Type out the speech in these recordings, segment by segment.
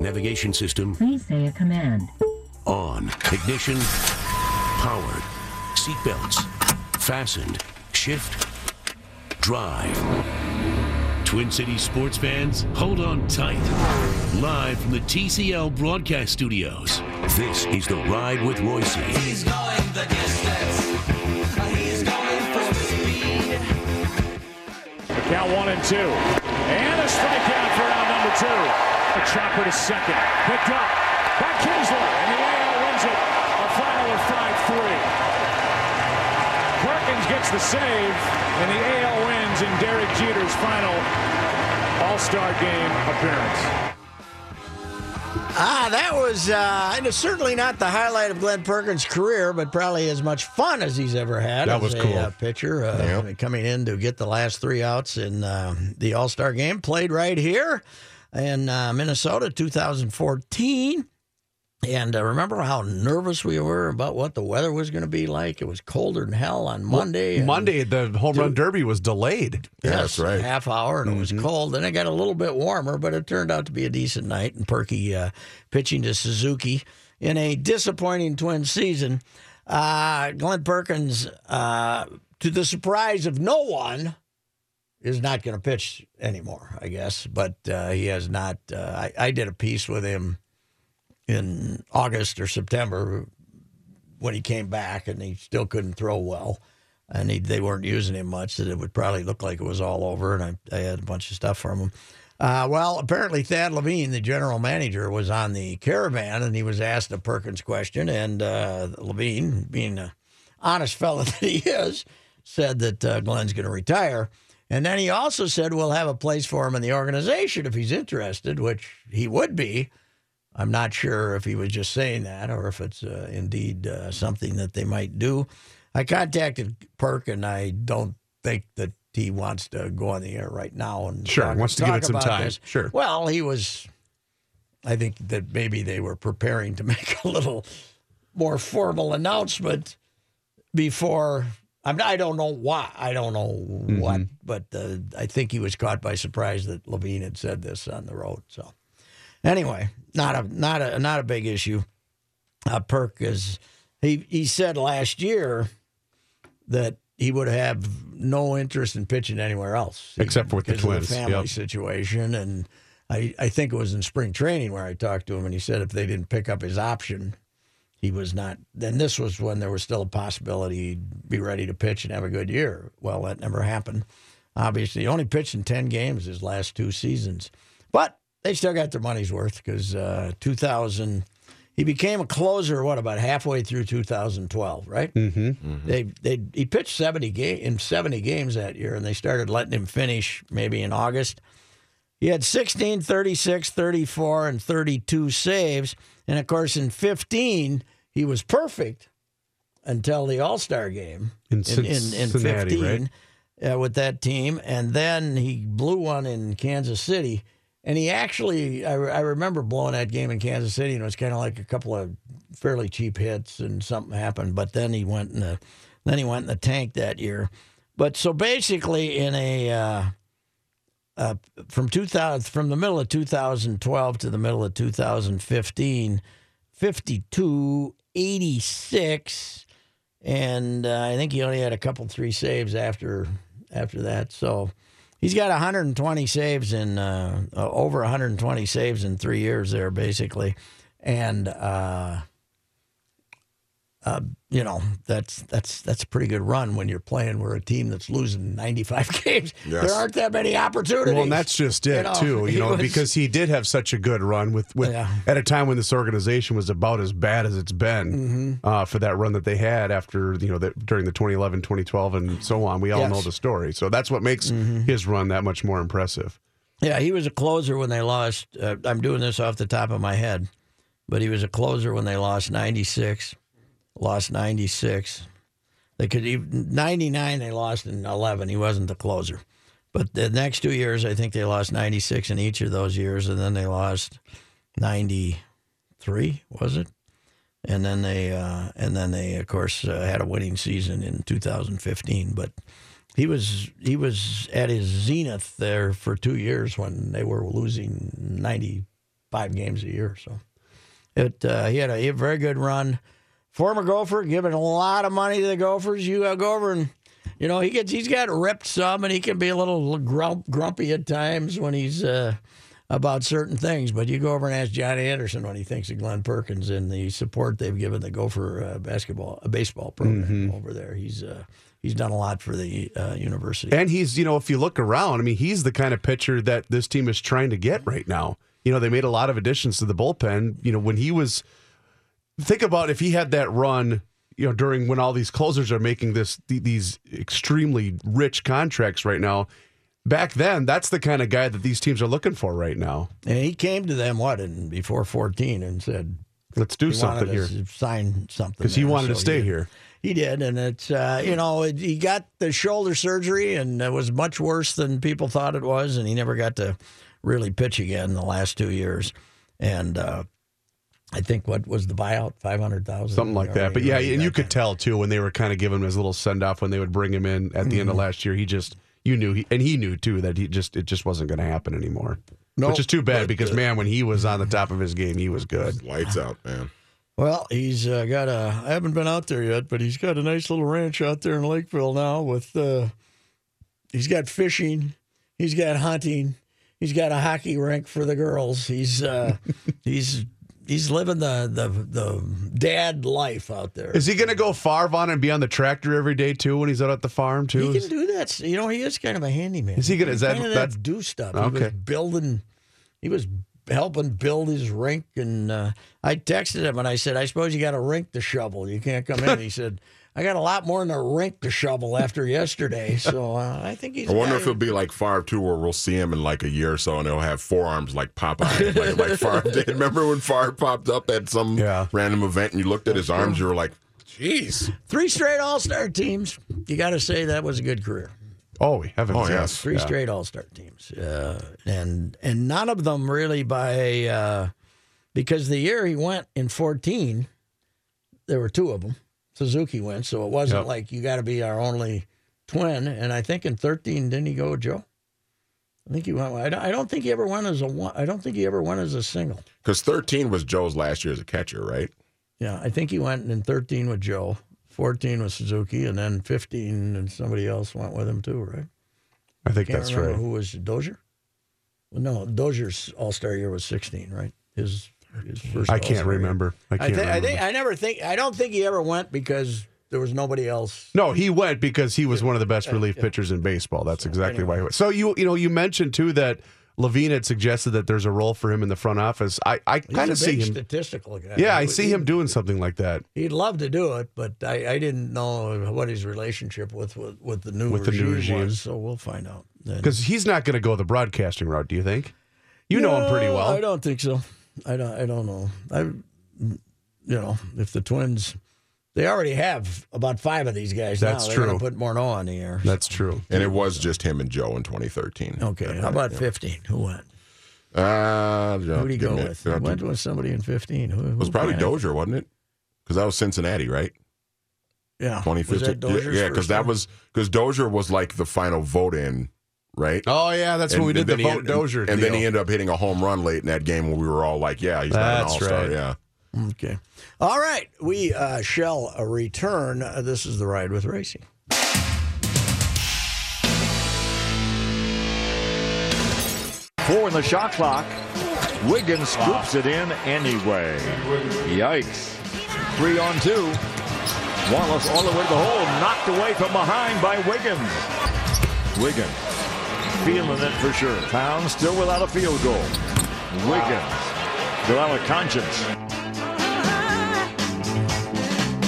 Navigation system Please say a command. on. Ignition powered. Seatbelts fastened. Shift drive. Twin Cities sports fans, hold on tight. Live from the TCL broadcast studios, this is The Ride with Reusse. He's going the distance. He's going for speed. The count one and two. And a strikeout for out number two. A chopper to second. Picked up by Kinsler. And the AL wins it. A final of 5-3. Perkins gets the save. And the AL wins in Derek Jeter's final All-Star game appearance. Ah, that was uh, and it's certainly not the highlight of Glen Perkins' career, but probably as much fun as he's ever had. That as was a, cool. uh, pitcher uh, coming in to get the last three outs in uh, the All Star game, played right here in uh, Minnesota, 2014. And uh, remember how nervous we were about what the weather was going to be like? It was colder than hell on Monday. and- Monday, the home run derby was delayed. Yes, right Half hour, and it was cold. Then it got a little bit warmer, but it turned out to be a decent night. And Perky uh, pitching to Suzuki in a disappointing twin season. Uh, Glen Perkins, uh, to the surprise of no one, is not going to pitch anymore, I guess. But uh, he has not. Uh, I, I did a piece with him in August or September when he came back, and he still couldn't throw well, and he, they weren't using him much. That it would probably look like it was all over, and I, I had a bunch of stuff from him. Uh, well, apparently Thad Levine, the general manager, was on the caravan, and he was asked a Perkins question, and uh, Levine, being a honest fellow that he is, said that uh, Glen's going to retire. And then he also said we'll have a place for him in the organization if he's interested, which he would be. I'm not sure if he was just saying that or if it's uh, indeed uh, something that they might do. I contacted Perk, and I don't think that he wants to go on the air right now and Sure, talk, wants to give it some time. this. Sure. Well, he was. I think that maybe they were preparing to make a little more formal announcement before. I'm, I don't know why. I don't know what, but uh, I think he was caught by surprise that Levine had said this on the road. So, anyway, not a not a not a big issue. Uh, Perk is he he said last year that he would have no interest in pitching anywhere else Except for the because of family yep. situation. And I I think it was in spring training where I talked to him, and he said if they didn't pick up his option, he was not. Then this was when there was still a possibility he'd be ready to pitch and have a good year. Well, that never happened. Obviously, he only pitched in ten games his last two seasons, but they still got their money's worth because uh, 2000. He became a closer. What about halfway through 2012? Right. Mm-hmm. They they he pitched 70 game in 70 games that year, and they started letting him finish maybe in August. He had 16, 36, 34, and 32 saves. And of course, in 15, he was perfect until the All Star game In in, in, in Cincinnati, 15 uh, with that team. And then he blew one in Kansas City. And he actually, I, I remember blowing that game in Kansas City, and it was kind of like a couple of fairly cheap hits, and something happened. But then he went in the, then he went in the tank that year. But so basically, in a uh, uh, from 2000 from the middle of 2012 to the middle of 2015 52 86 and uh, I think he only had a couple three saves after after that. So he's got 120 saves in uh, uh, over 120 saves in 3 years there basically. And uh you know that's that's that's a pretty good run when you're playing. We're a team that's losing 95 games. There aren't that many opportunities. Well, and that's just it You know, too. You know, was- because he did have such a good run with, with Yeah. at a time when this organization was about as bad as it's been Mm-hmm. uh, for that run that they had after you know that during the 2011, 2012, and so on. We all Yes. Mm-hmm. know the story. So that's what makes his run that much more impressive. Yeah, he was a closer when they lost. Uh, I'm doing this off the top of my head, but he was a closer when they lost 96, lost 96. They could even 99. They lost in 11. He wasn't the closer, but the next two years, I think they lost 96 in each of those years, and then they lost 93. Was it? And then they, uh, and then they, of course, uh, had a winning season in 2015. But he was he was at his zenith there for two years when they were losing 95 games a year. So it uh, he had a, he had a very good run. Former Gopher, giving a lot of money to the Gophers. You uh, go over and you know he gets he's got ripped some, and he can be a little grump, grumpy at times when he's. Uh, about certain things, but you go over and ask John Anderson what he thinks of Glen Perkins and the support they've given the Gopher uh, basketball, uh, baseball program over there. He's uh, he's done a lot for the uh, university. And he's, you know, if you look around, I mean, he's the kind of pitcher that this team is trying to get right now. You know, they made a lot of additions to the bullpen. You know, when he was, think about if he had that run, you know, during when all these closers are making this these extremely rich contracts right now. Back then, that's the kind of guy that these teams are looking for right now. And he came to them what in before fourteen and said Let's do he something here sign something because he wanted to stay did. here. He did, and it's uh, you know it, he got the shoulder surgery, and it was much worse than people thought it was, and he never got to really pitch again the last two years. And uh, I think what was the buyout five hundred thousand, something like that. But yeah, and you could tell too when they were kind of giving him his little send off when they would bring him in at the end Mm-hmm. of last year. He just you knew he and he knew too that he just it just wasn't going to happen anymore. No, Which is too bad but, because uh, man, when he was on the top of his game, he was good. Lights out, man. Well, he's uh, got a. I haven't been out there yet, but he's got a nice little ranch out there in Lakeville now. With uh, he's got fishing, he's got hunting, he's got a hockey rink for the girls. He's uh, he's he's living the, the the dad life out there. Is he going to go Favre on and be on the tractor every day too when he's out at the farm too? He can do that. You know, he is kind of a handyman. Is he gonna- is that- that's- do stuff? He Okay. was building. He was helping build his rink, and uh, I texted him and I said, "I suppose you got a rink to shovel. You can't come in." he said, "I got a lot more than a rink to shovel after yesterday." So uh, I think he's. I a wonder guy if it'll be like Favre too, where we'll see him in like a year or so, and he'll have forearms like Popeye, like, like Favre did. Remember when Favre popped up at some Yeah. random event, and you looked at his arms, you were like, "Jeez." three straight All Star teams. You got to say that was a good career. Oh, heavens, Oh, yes. yes. Three straight All Star teams, uh, and and none of them really by uh, because the year he went in fourteen, there were two of them. Suzuki went, so it wasn't Yep. like you got to be our only twin. And I think in thirteen, didn't he go Joe? I think he went. I don't, think he ever went as a one. I don't think he ever went as a single. Because 13 was Joe's last year as a catcher, right? Yeah, I think he went in thirteen with Joe, fourteen with Suzuki, and then fifteen and somebody else went with him too, right? I think Can't that's right. who was Dozier. Well, no, Dozier's All Star year was sixteen, right? His. I can't All-Star remember. I I, can't thi- I remember. think I never think I don't think he ever went because there was nobody else. No, he went because he was one of the best relief pitchers in baseball. That's exactly why he went. So you you know you mentioned too that Levine had suggested that there's a role for him in the front office. I I kind of see big him. statistical guy. Yeah, I He- see him doing something like that. He'd love to do it, but I, I didn't know what his relationship with with, with the new With the regime, new regime. was. So we'll find out. Because he's not going to go the broadcasting route. Do you think? You know him pretty well. I don't think so. I don't. I don't know. I, you know, if the Twins, they already have about five of these guys. That's now. They're gonna true. Put Morneau on the air. That's true. And it was just him and Joe in 2013. okay. How about fifteen? Who went? Uh, Who did he go with? He went with somebody in fifteen. Who, It was probably ran? Dozier, wasn't it? Because that was Cincinnati, right? Yeah. 2015. Was that Dozier's yeah, because first that was because Dozier was like the final vote in, right? Oh yeah, that's when we did the vote en- Dozier. And then he ended up hitting a home run late in that game when we were all like, "Yeah, he's not an all star." right. Yeah. Okay. All right. We uh, shall uh, return. Uh, this is the ride with Reusse. Four in the shot clock. Wiggins scoops it in anyway. Yikes. Three on two. Wallace all the way to the hole, knocked away from behind by Wiggins. Wiggins feeling it for sure. Towns still without a field goal. Wiggins without a conscience.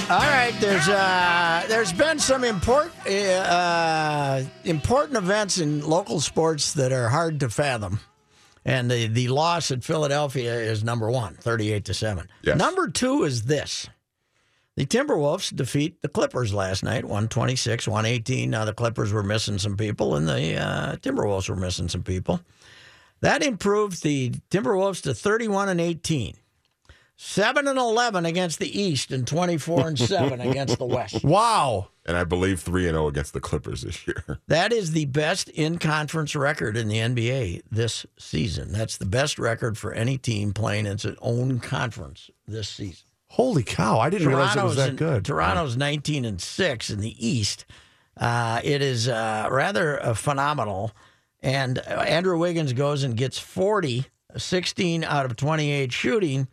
All right, there's uh, there's been some important uh, important events in local sports that are hard to fathom, and the the loss at Philadelphia is number one, 38 to seven. Yes. Number two is this: the Timberwolves defeat the Clippers last night, 126, 118. Now the Clippers were missing some people, and the uh, Timberwolves were missing some people. That improved the Timberwolves to 31 and 18. 7 and 11 against the East and 24 and 7 against the West. Wow. And I believe 3 and 0 against the Clippers this year. That is the best in conference record in the NBA this season. That's the best record for any team playing in its own conference this season. Holy cow. I didn't realize it was that good. Toronto's 19 and 6 in the East. Uh, it is uh, rather uh, phenomenal. And uh, Andrew Wiggins goes and gets 40, 16 out of 28 shooting.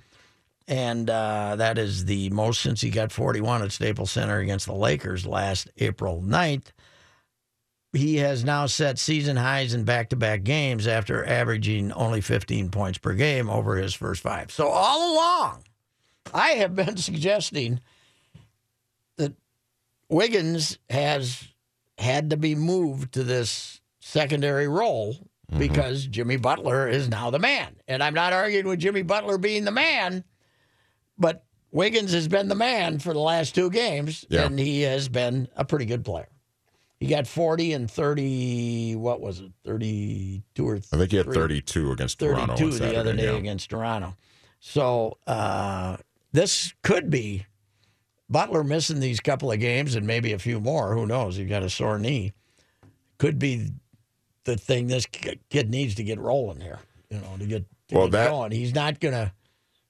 And uh, that is the most since he got 41 at Staples Center against the Lakers last April 9th. He has now set season highs in back to back games after averaging only 15 points per game over his first five. So, all along, I have been suggesting that Wiggins has had to be moved to this secondary role because Jimmy Butler is now the man. And I'm not arguing with Jimmy Butler being the man, but Wiggins has been the man for the last two games, Yeah. and he has been a pretty good player. He got 40 and 30, what was it, 32 or I think he had 32 against Toronto 32 the other day yeah. against Toronto. So uh, this could be Butler missing these couple of games and maybe a few more. Who knows? He's got a sore knee. Could be the thing this kid needs to get rolling here. You know, to get, to Well, get that- going. He's not gonna.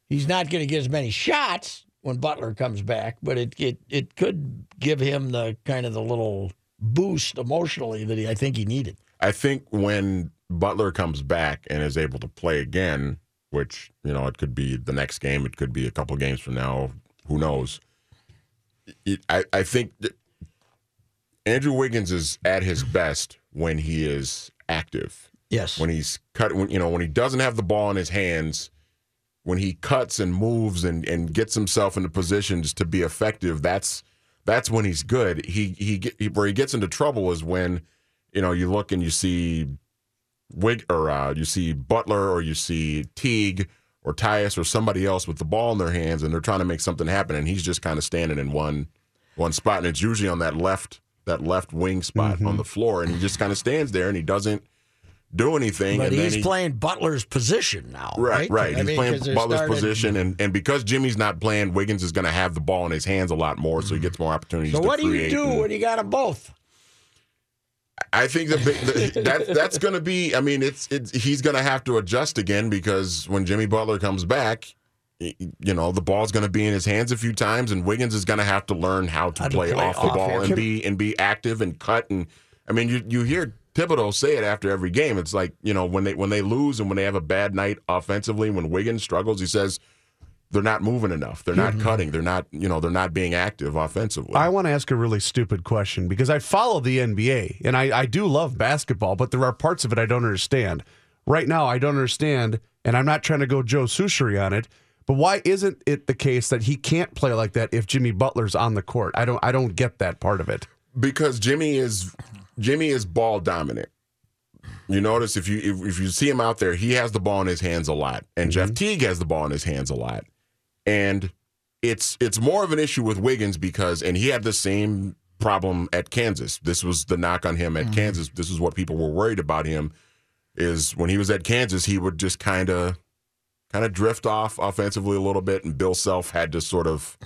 He's not gonna get as many shots when Butler comes back, but it it it could give him the kind of the little boost emotionally that he, I think he needed. I think when Butler comes back and is able to play again, which, you know, it could be the next game, it could be a couple games from now, who knows. It, I, I think that Andrew Wiggins is at his best when he is active. Yes. When he's cut, when, you know, when he doesn't have the ball in his hands, when he cuts and moves and, and gets himself into positions to be effective, that's that's when he's good. He he, he where he gets into trouble is when you know you look and you see Wig or uh, you see Butler or you see Teague or Tyus or somebody else with the ball in their hands and they're trying to make something happen and he's just kind of standing in one one spot and it's usually on that left that left wing spot Mm-hmm. on the floor and he just kind of stands there and he doesn't do anything But and then he's he, playing Butler's position now, Right, right? right. He's mean, playing Butler's started- position, and, and because Jimmy's not playing, Wiggins is going to have the ball in his hands a lot more, so he gets more opportunities. So what do you do and- when you got them both? I think the, the that that's going to be. I mean, it's it's he's going to have to adjust again because when Jimmy Butler comes back, you know the ball's going to be in his hands a few times, and Wiggins is going to have to learn how to, How to play, play off the off ball and be and be active and cut. And I mean, you you hear Thibodeau say it after every game. It's like you know when they when they lose and when they have a bad night offensively, when Wiggins struggles, he says. They're not moving enough. They're not mm-hmm. cutting. They're not, you know, they're not being active offensively. I want to ask a really stupid question because I follow the NBA and I, I do love basketball, but there are parts of it I don't understand. Right now, I don't understand, and I'm not trying to go Joe Soucheray on it, but why isn't it the case that he can't play like that if Jimmy Butler's on the court? I don't I don't get that part of it. because Jimmy is Jimmy is ball dominant. You notice if you if, if you see him out there, he has the ball in his hands a lot, and Jeff mm-hmm. Teague has the ball in his hands a lot, and it's it's more of an issue with Wiggins because and he had the same problem at Kansas. This was the knock on him at mm-hmm. Kansas. This is what people were worried about him is when he was at Kansas, he would just kind of kind of drift off offensively a little bit, and Bill Self had to sort of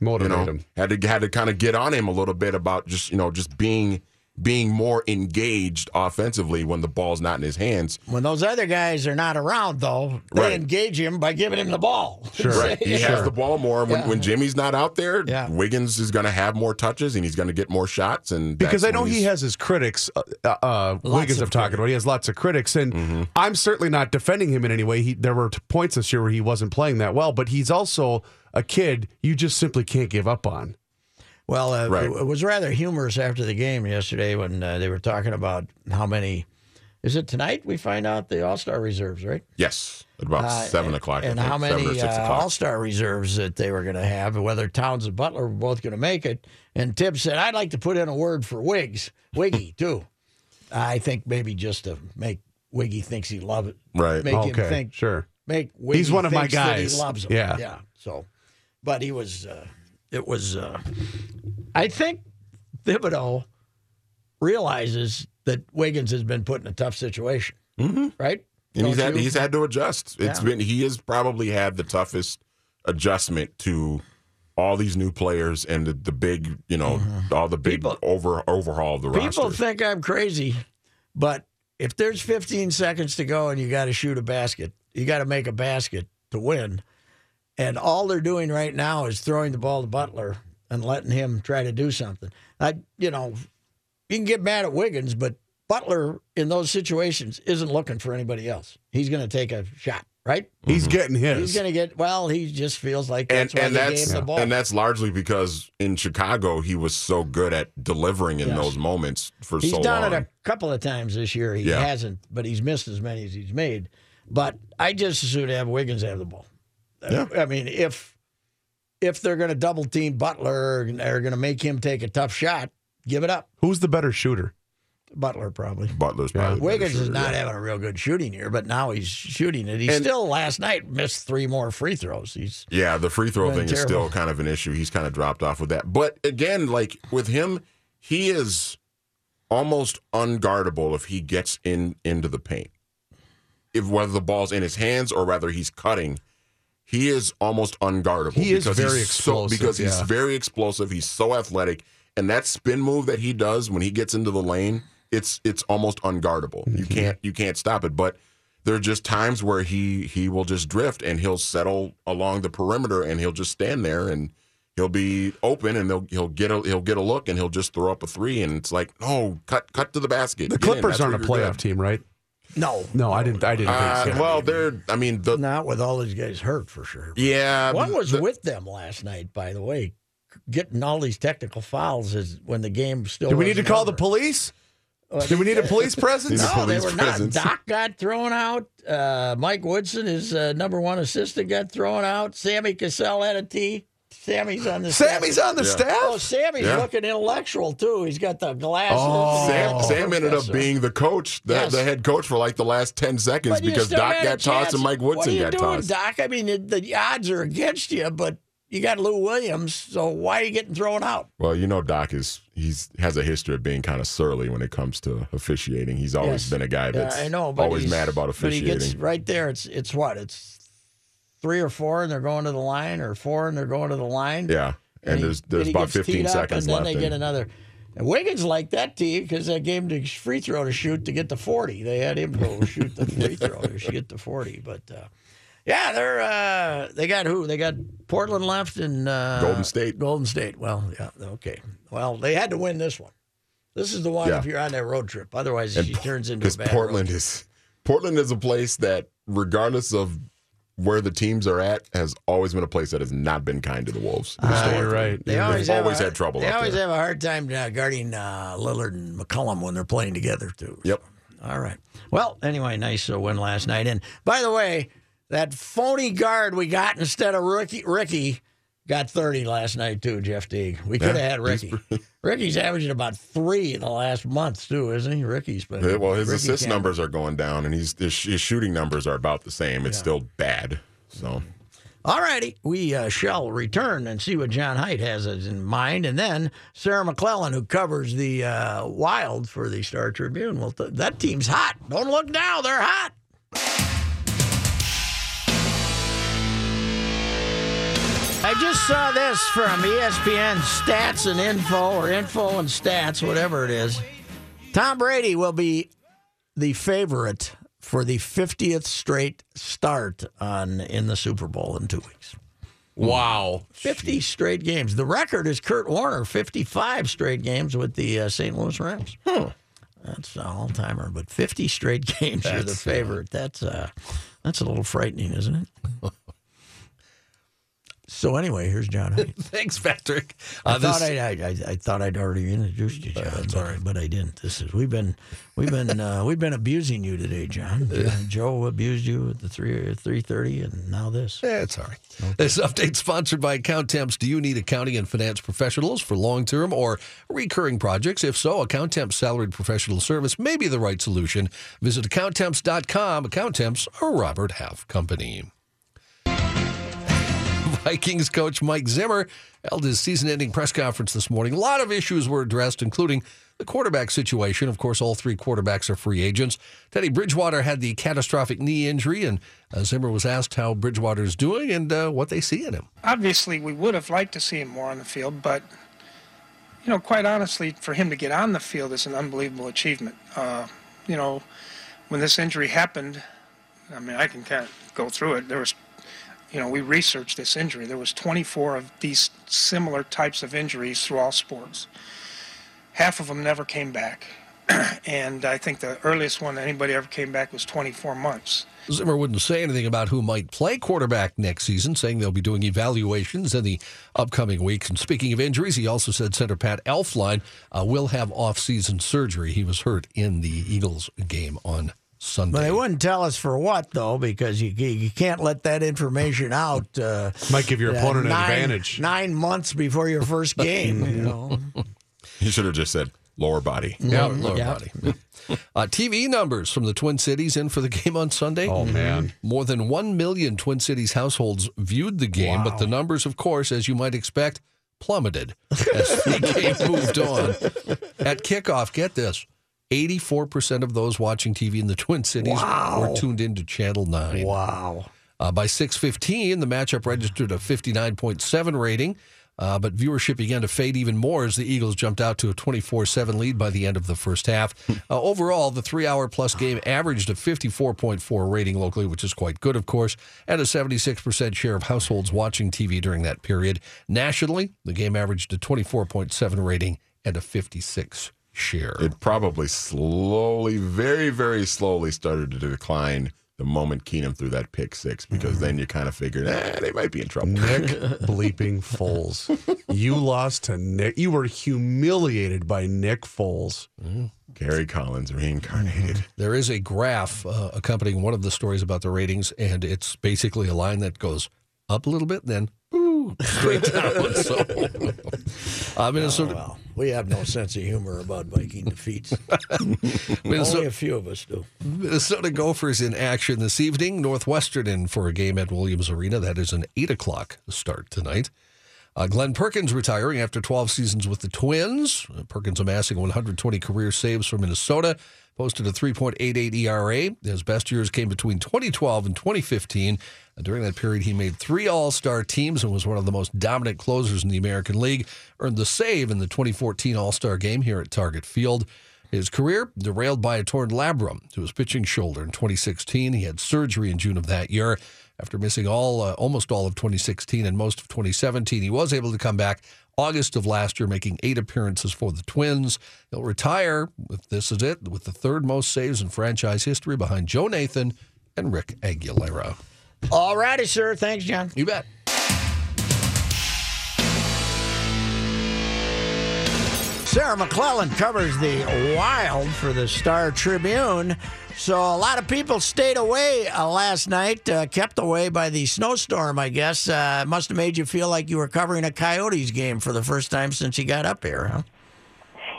you Motivate know him. had to had to kind of get on him a little bit about just you know just being being more engaged offensively when the ball's not in his hands. When those other guys are not around, though, they Right. engage him by giving him the ball. Sure. Right, he has the ball more when, Yeah. when Jimmy's not out there. Yeah. Wiggins is going to have more touches and he's going to get more shots. And Because I know he has his critics. Uh, uh, Wiggins, of I'm talking about. He has lots of critics, and Mm-hmm. I'm certainly not defending him in any way. He, there were points this year where he wasn't playing that well, but he's also a kid you just simply can't give up on. Well, uh, Right. it was rather humorous after the game yesterday when uh, they were talking about how many Is it tonight we find out the All Star reserves, right? Yes, at about Uh, seven o'clock. And how many uh. All Star reserves that they were going to have, and whether Towns and Butler were both going to make it. And Thibs said, I'd like to put in a word for Wiggs, Wiggy, too. I think maybe just to make Wiggy thinks he loves it. Right. Make him think sure. make Wiggy He's one of my guys. He loves him. Yeah. yeah. So, but he was. Uh, it was. Uh, I think Thibodeau realizes that Wiggins has been put in a tough situation. Mm-hmm. Right. and he's Don't had you? he's had to adjust. It's Yeah. been he has probably had the toughest adjustment to all these new players and the, the big you know all the big Mm-hmm. People- over overhaul of the People roster. People think I'm crazy, but if there's 15 seconds to go and you got to shoot a basket, you got to make a basket to win. And all they're doing right now is throwing the ball to Butler and letting him try to do something. I, you know, you can get mad at Wiggins, but Butler in those situations isn't looking for anybody else. He's going to take a shot, right? He's mm-hmm. getting his. He's going to get. Well, he just feels like and that's why and they that's gave him the ball. and that's largely because in Chicago he was so good at delivering in Yes. those moments for He's so done it a couple of times this year. He Yeah. hasn't, but he's missed as many as he's made. But I just as soon have Wiggins have the ball. Yeah. I mean, if if they're going to double team Butler and they're going to make him take a tough shot, give it up. Who's the better shooter? Butler probably. Butler's probably better Wiggins is not yeah. having a real good shooting year, but now he's shooting it. He And- still last night missed three more free throws. He's Yeah, the free throw thing is still kind of an issue. He's kind of dropped off with that. But again, like with him, he is almost unguardable if he gets in into the paint. If whether the ball's in his hands or whether he's cutting, he is almost unguardable. He is because very he's so, explosive, because he's very explosive. He's so athletic, and that spin move that he does when he gets into the lane, it's it's almost unguardable. You Mm-hmm. can't you can't stop it. But there are just times where he he will just drift and he'll settle along the perimeter and he'll just stand there and he'll be open and he'll he'll get a he'll get a look and he'll just throw up a three and it's like oh, cut cut to the basket. The. Clippers aren't a playoff good. team, right? No, No, I didn't. I didn't Uh, think so. well, they're I mean the not with all these guys hurt for sure. yeah One was the- with them last night, by the way, getting all these technical fouls is when the game still. Do we need to wasn't call the police? Well, Do we need a police presence? Need a No, they were presence. not. Doc got thrown out. Uh, Mike Woodson, his uh, number one assistant, got thrown out. Sammy Cassell had a T. Sammy's on the Sammy's staff. on the Yeah. staff. Oh, Sammy's Yeah. looking intellectual too. He's got the glasses. Oh. Sam, Sam oh, ended up being the coach, the, Yes. the head coach for like the last 10 seconds because Doc got a got tossed chance. and Mike What Woodson are you got doing, tossed. Doc? I mean, the, the odds are against you, but you got Lou Williams, so why are you getting thrown out? Well, you know, Doc is he's has a history of being kind of surly when it comes to officiating. He's always Yes. been a guy that's Yeah, I know, but always mad about officiating. But he gets right there. It's it's what it's three or four, and they're going to the line, or four, and they're going to the line. Yeah, and, he- there's there's he about 15 teed up, seconds and then left. they get another. And Wiggins liked that tee because they gave him the free throw to shoot to get to forty. They had him go shoot the free throw to get to forty. But uh, yeah, they're uh, they got who? They got Portland left and uh, Golden State. Golden State. Well, yeah, okay. Well, they had to win this one. This is the one Yeah. if you're on that road trip. Otherwise, she turns into a bad Portland is Portland is a place that, regardless of where the teams are at, has always been a place that has not been kind to the Wolves. Historically. you're right. They You're always, They've always a, had trouble They out always there. have a hard time uh, guarding uh, Lillard and McCollum when they're playing together too. Yep. All right. Well, anyway, nice uh, win last night. And by the way, that phony guard we got instead of Ricky, Ricky got 30 last night too, Jeff Teague. We could have Yeah, had Ricky. Ricky's averaging about three in the last month too, isn't he? Ricky's been Yeah, Well, his Ricky assist Campbell. numbers are going down, and he's his, his shooting numbers are about the same. It's still bad. So All righty. We uh, shall return and see what John Heidt has in mind. And then Sarah McLellan, who covers the uh, Wild for the Star Tribune. Well, th- that team's hot. Don't look now. They're hot. I just saw this from ESPN Stats and Info, or Info and Stats, whatever it is. Tom Brady will be the favorite for the 50th straight start on in the Super Bowl in two weeks. Wow. 50 straight games. The record is Kurt Warner, 55 straight games with the uh, St. Louis Rams. That's an all timer, but 50 straight games you're the That's, uh, favorite. That's uh, that's a little frightening, isn't it? So anyway, here's John. Thanks, Patrick. I Uh, this- thought I, I, I, I thought I'd already introduced you, John. that's but, right. but I didn't. This is we've been we've been uh, we've been abusing you today, John. Uh, Joe abused you at the three three thirty, and now this. Yeah, it's all right. This update sponsored by Account Temps. Do you need accounting and finance professionals for long term or recurring projects? If so, Account Temps salaried professional service may be the right solution. Visit accounttemps.com. Account Temps are Robert Half Company. Vikings coach Mike Zimmer held his season ending press conference this morning. A lot of issues were addressed, including the quarterback situation. Of course, all three quarterbacks are free agents. Teddy Bridgewater had the catastrophic knee injury, and uh, Zimmer was asked how Bridgewater's doing and uh, what they see in him. obviously we would have liked to see him more on the field, but you know, quite honestly, for him to get on the field is an unbelievable achievement. Uh, you know, when this injury happened, I mean, I can kind of go through it. There was, you know, we researched this injury. There was 24 of these similar types of injuries through all sports. Half of them never came back, and I think the earliest one anybody ever came back was 24 months. Zimmer wouldn't say anything about who might play quarterback next season, saying they'll be doing evaluations in the upcoming weeks. And speaking of injuries, he also said center Pat Elflein uh, will have off-season surgery. He was hurt in the Eagles game on Sunday. But they wouldn't tell us for what though, because you you can't let that information out. Uh, Might give your uh, opponent an advantage. Nine months before your first game, you know. He should have just said lower body. Yeah, lower Yeah. body. Uh, TV numbers from the Twin Cities in for the game on Sunday. Oh, man. More than 1 million Twin Cities households viewed the game, but the numbers, of course, as you might expect, plummeted as the game moved on. At kickoff, get this 84% of those watching TV in the Twin Cities were tuned into Channel 9. Wow. Uh, by 6:15, the matchup registered a 59.7 rating, uh, but viewership began to fade even more as the Eagles jumped out to a 24-7 lead by the end of the first half. Uh, overall, the three-hour-plus game averaged a 54.4 rating locally, which is quite good, of course, and a 76% share of households watching TV during that period. Nationally, the game averaged a 24.7 rating and a 56 share. It probably slowly, very, very slowly started to decline the moment Keenum threw that pick six because then you kind of figured, eh, they might be in trouble. Nick bleeping Foles. You lost to Nick. You were humiliated by Nick Foles. Gary Collins reincarnated. There is a graph uh, accompanying one of the stories about the ratings, and it's basically a line that goes up a little bit, then ooh, straight down. so, uh, Minnesota, Well, we have no sense of humor about Viking defeats. Only a few of us do. Minnesota Gophers in action this evening. Northwestern in for a game at Williams Arena. That is an eight o'clock start tonight. Uh, Glen Perkins retiring after 12 seasons with the Twins. Uh, Perkins amassing 120 career saves for Minnesota, posted a 3.88 ERA. His best years came between 2012 and 2015. Uh, during that period, he made three All Star teams and was one of the most dominant closers in the American League. Earned the save in the 2014 All Star game here at Target Field. His career derailed by a torn labrum to his pitching shoulder in 2016. He had surgery in June of that year. After missing all, uh, almost all of 2016 and most of 2017, he was able to come back August of last year, making eight appearances for the Twins. He'll retire. With this is it, with the third most saves in franchise history, behind Joe Nathan and Rick Aguilera. All righty, sir. Thanks, John. You bet. Sarah McLellan covers the Wild for the Star Tribune. So a lot of people stayed away uh, last night, uh, kept away by the snowstorm, I guess. Uh, must have made you feel like you were covering a Coyotes game for the first time since you got up here, huh?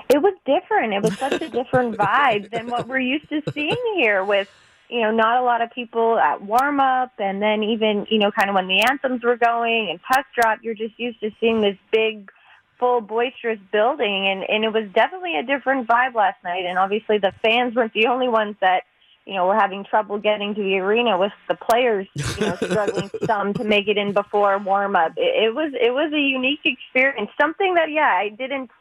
It was different. It was such a different vibe than what we're used to seeing here with, you know, not a lot of people at warm up and then even, you know, kind of when the anthems were going and puck drop, you're just used to seeing this big, full, boisterous building. And, and it was definitely a different vibe last night. And obviously the fans weren't the only ones that, you know, were having trouble getting to the arena with the players, you know, struggling some to make it in before warm up. It, it was, it was a unique experience. Something that, yeah, I didn't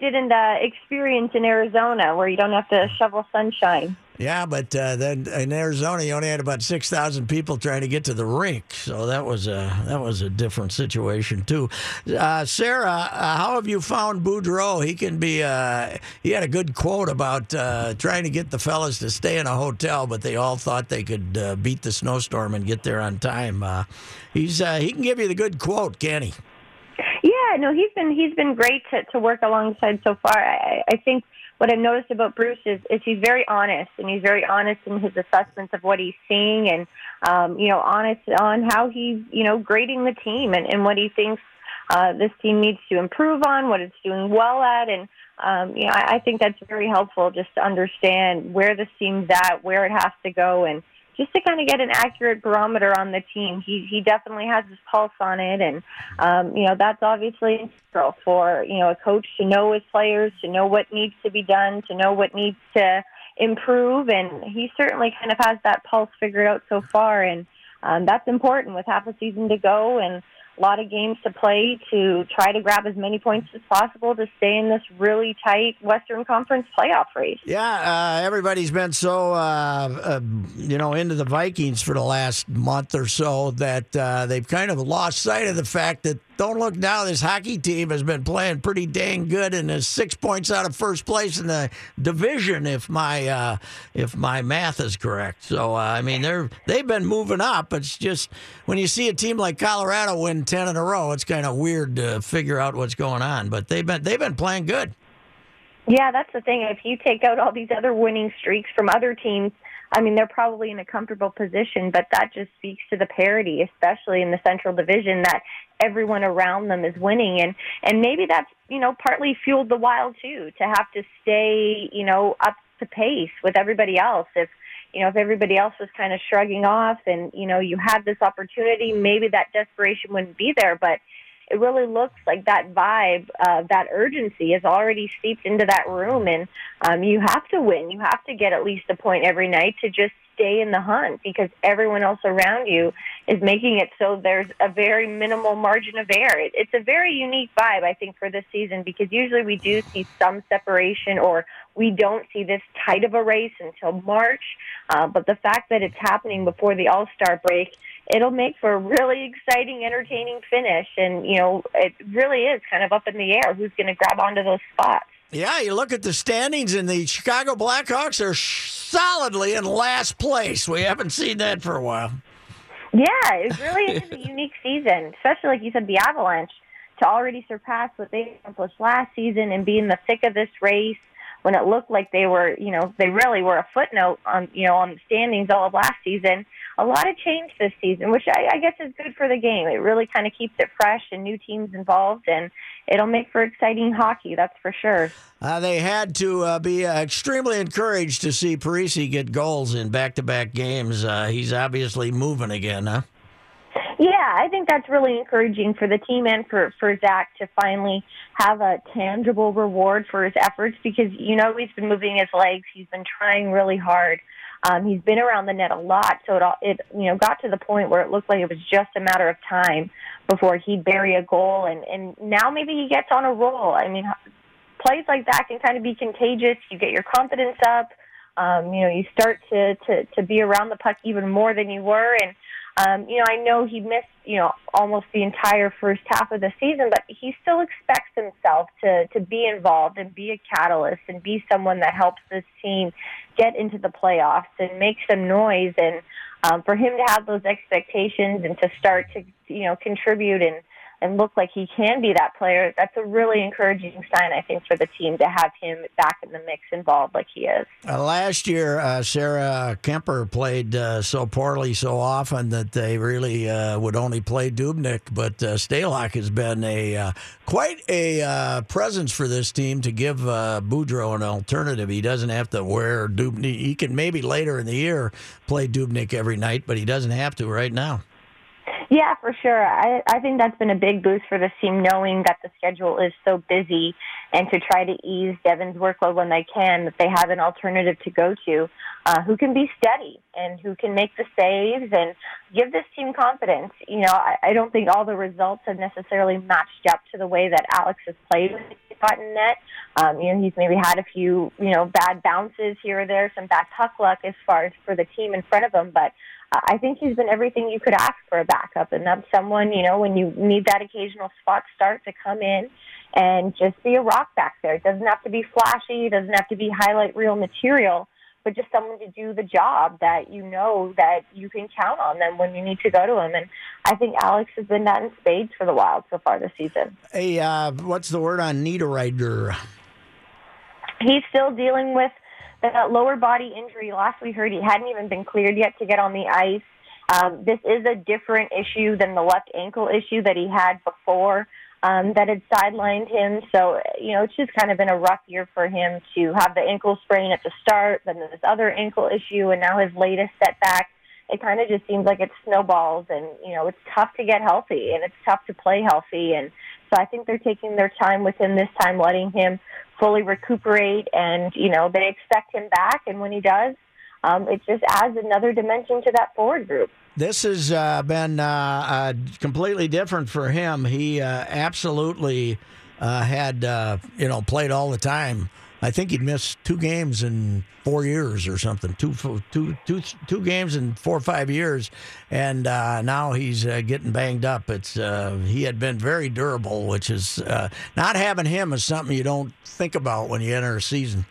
didn't uh, experience in Arizona, where you don't have to shovel sunshine. Yeah, but uh, then in Arizona, you only had about six thousand people trying to get to the rink, so that was a that was a different situation too. Uh, Sarah, uh, how have you found Boudreau? He can be. Uh, he had a good quote about uh, trying to get the fellas to stay in a hotel, but they all thought they could uh, beat the snowstorm and get there on time. Uh, he's uh, he can give you the good quote, can he? Yeah, no, he's been he's been great to, to work alongside so far. I, I think what I've noticed about Bruce is, is he's very honest, and he's very honest in his assessments of what he's seeing, and um, you know, honest on how he's you know grading the team and, and what he thinks uh, this team needs to improve on, what it's doing well at, and um, you know, I, I think that's very helpful just to understand where this team's at, where it has to go, and just to kind of get an accurate barometer on the team. He he definitely has his pulse on it, and um, you know that's obviously integral for you know a coach to know his players, to know what needs to be done, to know what needs to improve, and he certainly kind of has that pulse figured out so far, and um, that's important with half a season to go. And a lot of games to play to try to grab as many points as possible to stay in this really tight Western Conference playoff race. Yeah, uh, everybody's been so uh, uh, you know into the Vikings for the last month or so that uh, they've kind of lost sight of the fact that don't look now. This hockey team has been playing pretty dang good and is six points out of first place in the division, if my uh, if my math is correct. So uh, I mean, they're they've been moving up. It's just when you see a team like Colorado win ten in a row, it's kind of weird to figure out what's going on. But they've been they've been playing good. Yeah, that's the thing. If you take out all these other winning streaks from other teams, I mean, they're probably in a comfortable position, but that just speaks to the parity, especially in the Central Division, that everyone around them is winning. And, and maybe that's, you know, partly fueled the Wild, too, to have to stay, you know, up to pace with everybody else. If, you know, if everybody else was kind of shrugging off and, you know, you had this opportunity, maybe that desperation wouldn't be there. But it really looks like that vibe, uh, that urgency is already seeped into that room. And um, you have to win. You have to get at least a point every night to just stay in the hunt because everyone else around you is making it so there's a very minimal margin of error. It, it's a very unique vibe, I think, for this season because usually we do see some separation or we don't see this tight of a race until March. Uh, but the fact that it's happening before the All Star break, it'll make for a really exciting, entertaining finish. And, you know, it really is kind of up in the air who's going to grab onto those spots. Yeah, you look at the standings, and the Chicago Blackhawks are solidly in last place. We haven't seen that for a while. Yeah, it really is a unique season, especially like you said, the Avalanche to already surpass what they accomplished last season and be in the thick of this race when it looked like they were, you know, they really were a footnote on, you know, on the standings all of last season. A lot of change this season, which I, I guess is good for the game. It really kind of keeps it fresh and new teams involved, and it'll make for exciting hockey. That's for sure. Uh, they had to uh, be uh, extremely encouraged to see Parise get goals in back-to-back games. Uh, he's obviously moving again, huh? Yeah, I think that's really encouraging for the team and for, for Zach to finally have a tangible reward for his efforts because, you know, he's been moving his legs. He's been trying really hard. Um, he's been around the net a lot, so it, all, it, you know, got to the point where it looked like it was just a matter of time before he'd bury a goal. And, and now maybe he gets on a roll. I mean, plays like that can kind of be contagious. You get your confidence up. Um, you know, you start to, to, to be around the puck even more than you were. And, um, you know, I know he missed, you know, almost the entire first half of the season, but he still expects himself to, to be involved and be a catalyst and be someone that helps this team get into the playoffs and make some noise. And um, for him to have those expectations and to start to, you know, contribute and, and look like he can be that player, that's a really encouraging sign, I think, for the team to have him back in the mix involved like he is. Uh, last year, uh, Darcy Kuemper played uh, so poorly so often that they really uh, would only play Dubnyk. But uh, Stalock has been a uh, quite a uh, presence for this team to give Boudreau an alternative. He doesn't have to wear Dubnyk. He can maybe later in the year play Dubnyk every night, but he doesn't have to right now. Yeah, for sure. I, I think that's been a big boost for this team, knowing that the schedule is so busy and to try to ease Devin's workload when they can, that they have an alternative to go to uh, who can be steady and who can make the saves and give this team confidence. You know, I, I don't think all the results have necessarily matched up to the way that Alex has played with the shot net. Um, you know, he's maybe had a few, you know, bad bounces here or there, some bad puck luck as far as for the team in front of him. But I think he's been everything you could ask for a backup, and that's someone, you know, when you need that occasional spot start to come in and just be a rock back there. It doesn't have to be flashy, it doesn't have to be highlight reel material, but just someone to do the job that you know that you can count on them when you need to go to them. And I think Alex has been that in spades for the Wild so far this season. Hey, uh, what's the word on Niederreiter? He's still dealing with that lower body injury. Last we heard, he hadn't even been cleared yet to get on the ice. Um, this is a different issue than the left ankle issue that he had before um, that had sidelined him. So, you know, it's just kind of been a rough year for him to have the ankle sprain at the start, then this other ankle issue, and now his latest setback. It kind of just seems like it snowballs, and you know, it's tough to get healthy, and it's tough to play healthy, and so I think they're taking their time with him this time, letting him fully recuperate, and you know, they expect him back, and when he does, um, it just adds another dimension to that forward group. This has uh, been uh, uh, completely different for him. He uh, absolutely uh, had, uh, you know, played all the time. I think he'd missed two games in four years or something. Two, two, two, two games in four or five years, and uh, now he's uh, getting banged up. It's uh, he had been very durable, which is not having him is something you don't think about when you enter a season.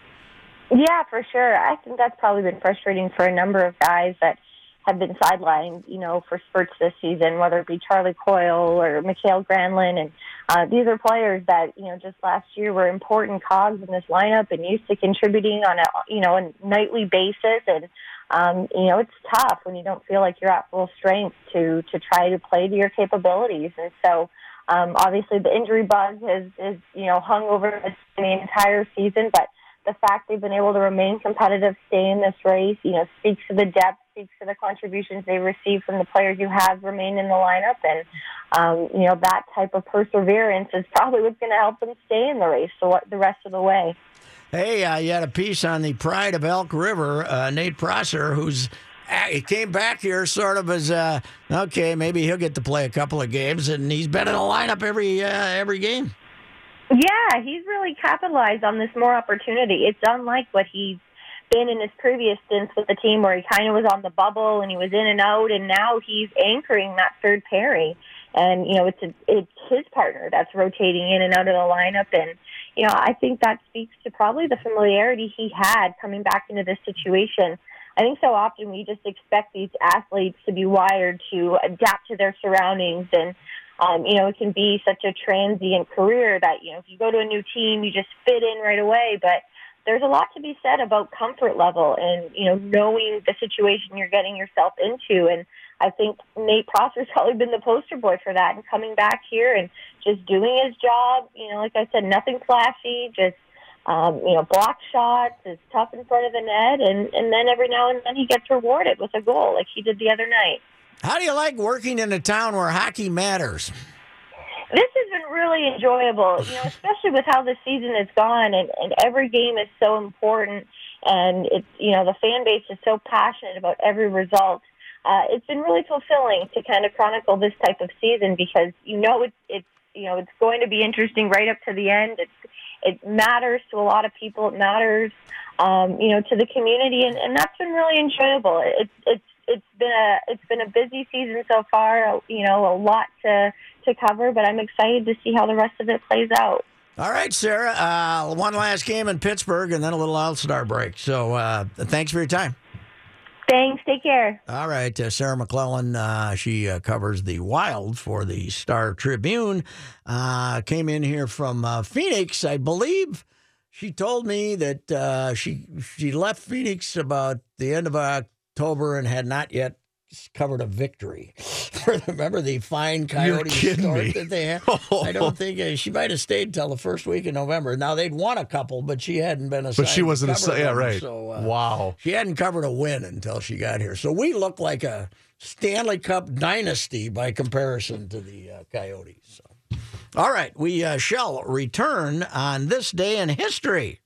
Yeah, for sure. I think that's probably been frustrating for a number of guys that have been sidelined, you know, for spurts this season, whether it be Charlie Coyle or Mikael Granlund. And uh, these are players that, you know, just last year were important cogs in this lineup and used to contributing on a, you know, a nightly basis. And, um, you know, it's tough when you don't feel like you're at full strength to, to try to play to your capabilities. And so, um, obviously the injury bug has, is, you know, hung over the entire season, but the fact they've been able to remain competitive, stay in this race, you know, speaks to the depth, speaks to the contributions they received from the players who have remained in the lineup. And, um, you know, that type of perseverance is probably what's going to help them stay in the race the, the rest of the way. Hey, uh, you had a piece on the pride of Elk River, uh, Nate Prosser, who's uh, he came back here sort of as uh, okay, maybe he'll get to play a couple of games, and he's been in the lineup every uh, every game. Yeah, he's really capitalized on this more opportunity. It's unlike what he's been in his previous stints with the team where he kind of was on the bubble and he was in and out, and now he's anchoring that third pairing. And, you know, it's, a, it's his partner that's rotating in and out of the lineup. And, you know, I think that speaks to probably the familiarity he had coming back into this situation. I think so often we just expect these athletes to be wired to adapt to their surroundings and um, you know, it can be such a transient career that, you know, if you go to a new team, you just fit in right away. But there's a lot to be said about comfort level and, you know, knowing the situation you're getting yourself into. And I think Nate Prosser's probably been the poster boy for that and coming back here and just doing his job. You know, like I said, nothing flashy, just, um, you know, block shots, is tough in front of the net. And, and then every now and then he gets rewarded with a goal like he did the other night. How do you like working in a town where hockey matters? This has been really enjoyable, you know, especially with how the season has gone and, and every game is so important and it's, you know, the fan base is so passionate about every result. Uh, it's been really fulfilling to kind of chronicle this type of season because you know it's, it's, you know, it's going to be interesting right up to the end. It's, it matters to a lot of people. It matters, um, you know, to the community, and, and that's been really enjoyable. It's it's it's been a it's been a busy season so far. You know, a lot to to cover, but I'm excited to see how the rest of it plays out. All right, Sarah. Uh, one last game in Pittsburgh, and then a little All Star break. So, uh, thanks for your time. Thanks. Take care. All right, uh, Sarah McLellan. Uh, she uh, covers the Wild for the Star Tribune. Uh, came in here from uh, Phoenix, I believe. She told me that uh, she she left Phoenix about the end of October and had not yet covered a victory. Remember the fine coyote start me. that they had? I don't think uh, she might have stayed till the first week of November. Now they'd won a couple, but she hadn't been a. But she wasn't a yeah them, right. So uh, wow. she hadn't covered a win until she got here. So we look like a Stanley Cup dynasty by comparison to the uh, Coyotes. So. All right, we uh, shall return on this day in history.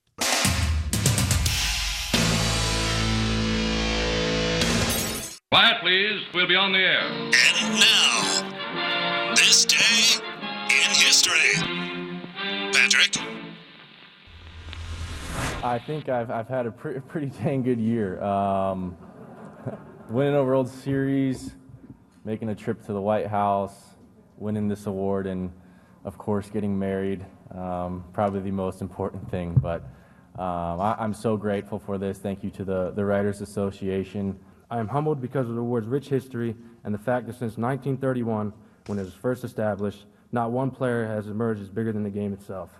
Quiet, please. We'll be on the air. And now, this day in history. Patrick? I think I've, I've had a pre- pretty dang good year. Um, winning a World Series, making a trip to the White House, winning this award, and of course, getting married. Um, probably the most important thing. But um, I, I'm so grateful for this. Thank you to the, the Writers Association. I am humbled because of the award's rich history and the fact that since 1931, when it was first established, not one player has emerged as bigger than the game itself.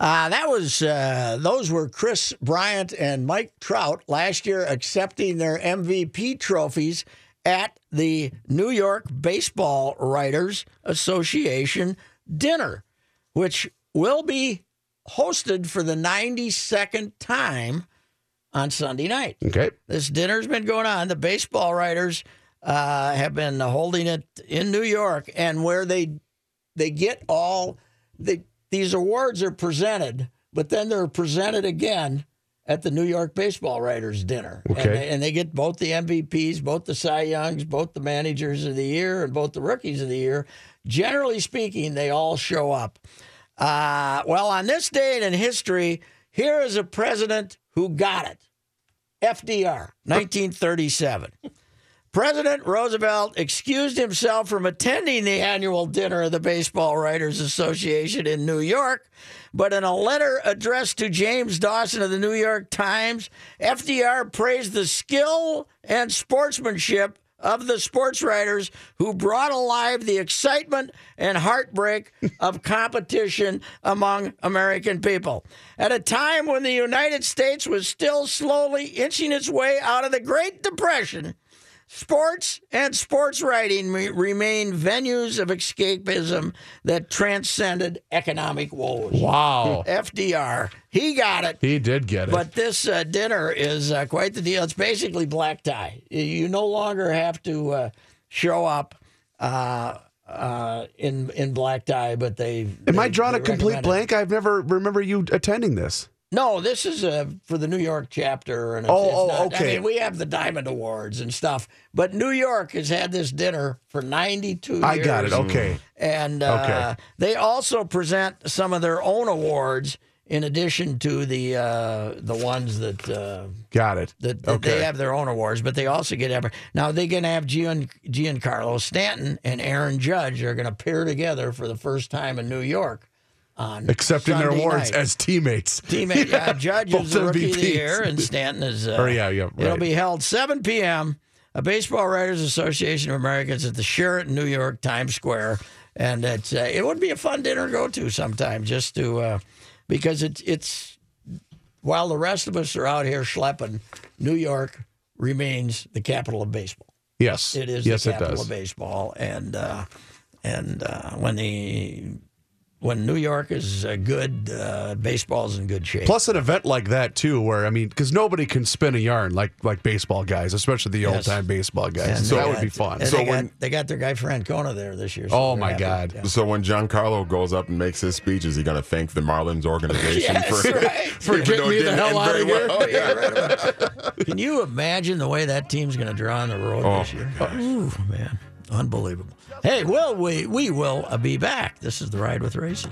Uh, that was uh, those were Kris Bryant and Mike Trout last year accepting their MVP trophies at the New York Baseball Writers Association dinner, which will be hosted for the 92nd time on Sunday night. Okay. This dinner's been going on. The baseball writers uh, have been holding it in New York, and where they they get all the these awards are presented, but then they're presented again at the New York Baseball Writers Dinner. Okay. And they, and they get both the MVPs, both the Cy Youngs, both the managers of the year, and both the rookies of the year. Generally speaking, they all show up. Uh, well, on this date in history, here is a president who got it FDR, 1937. President Roosevelt excused himself from attending the annual dinner of the Baseball Writers Association in New York, but in a letter addressed to James Dawson of the New York Times, FDR praised the skill and sportsmanship of the sports writers who brought alive the excitement and heartbreak of competition among American people. At a time when the United States was still slowly inching its way out of the Great Depression, Sports and sports writing re- remain venues of escapism that transcended economic woes. Wow. FDR, he got it. He did get it. But this uh, dinner is uh, quite the deal. It's basically black tie. You no longer have to uh, show up uh, uh, in in black tie, but they. Am I they- drawing they a complete recommend it. blank? I've never remember you attending this. No, this is uh, for the New York chapter, and it's, Oh, it's oh, not- okay. I mean, we have the Diamond Awards and stuff, but New York has had this dinner for ninety-two. years. I got it. Okay. and uh, Okay. they also present some of their own awards in addition to the uh, the ones that. Uh, Got it. that, that Okay. they have their own awards, but they also get every now they're going to have Gian, Giancarlo Stanton and Aaron Judge are going to pair together for the first time in New York on Accepting their awards night. as teammates. Teammate, yeah, Judge is the rookie of the year, and Stanton is. Uh, Or, yeah, yeah, It'll be held 7 p.m. A Baseball Writers Association of Americans at the Sheraton, New York, Times Square, and it's uh, it would be a fun dinner to go to sometime, just to uh, because it's it's while the rest of us are out here schlepping, New York remains the capital of baseball. Yes. It is Yes, the it capital does. of baseball, and uh, and uh, when the when New York is uh, good, uh, baseball's in good shape. Plus, an event like that too, where I mean, because nobody can spin a yarn like like baseball guys, especially the Yes. old time baseball guys. And so they that would be fun. So they, when- got, they got their guy Francona there this year. so Oh, my happy. God. Yeah. So when Giancarlo goes up and makes his speech, is he going to thank the Marlins organization Yes, for, right. for getting me the hell end outta very here? well? Yeah. Can you imagine the way that team's going to draw on the road Oh, this year? Ooh, man, unbelievable. Hey, well, we we will be back. This is the ride with Reusse.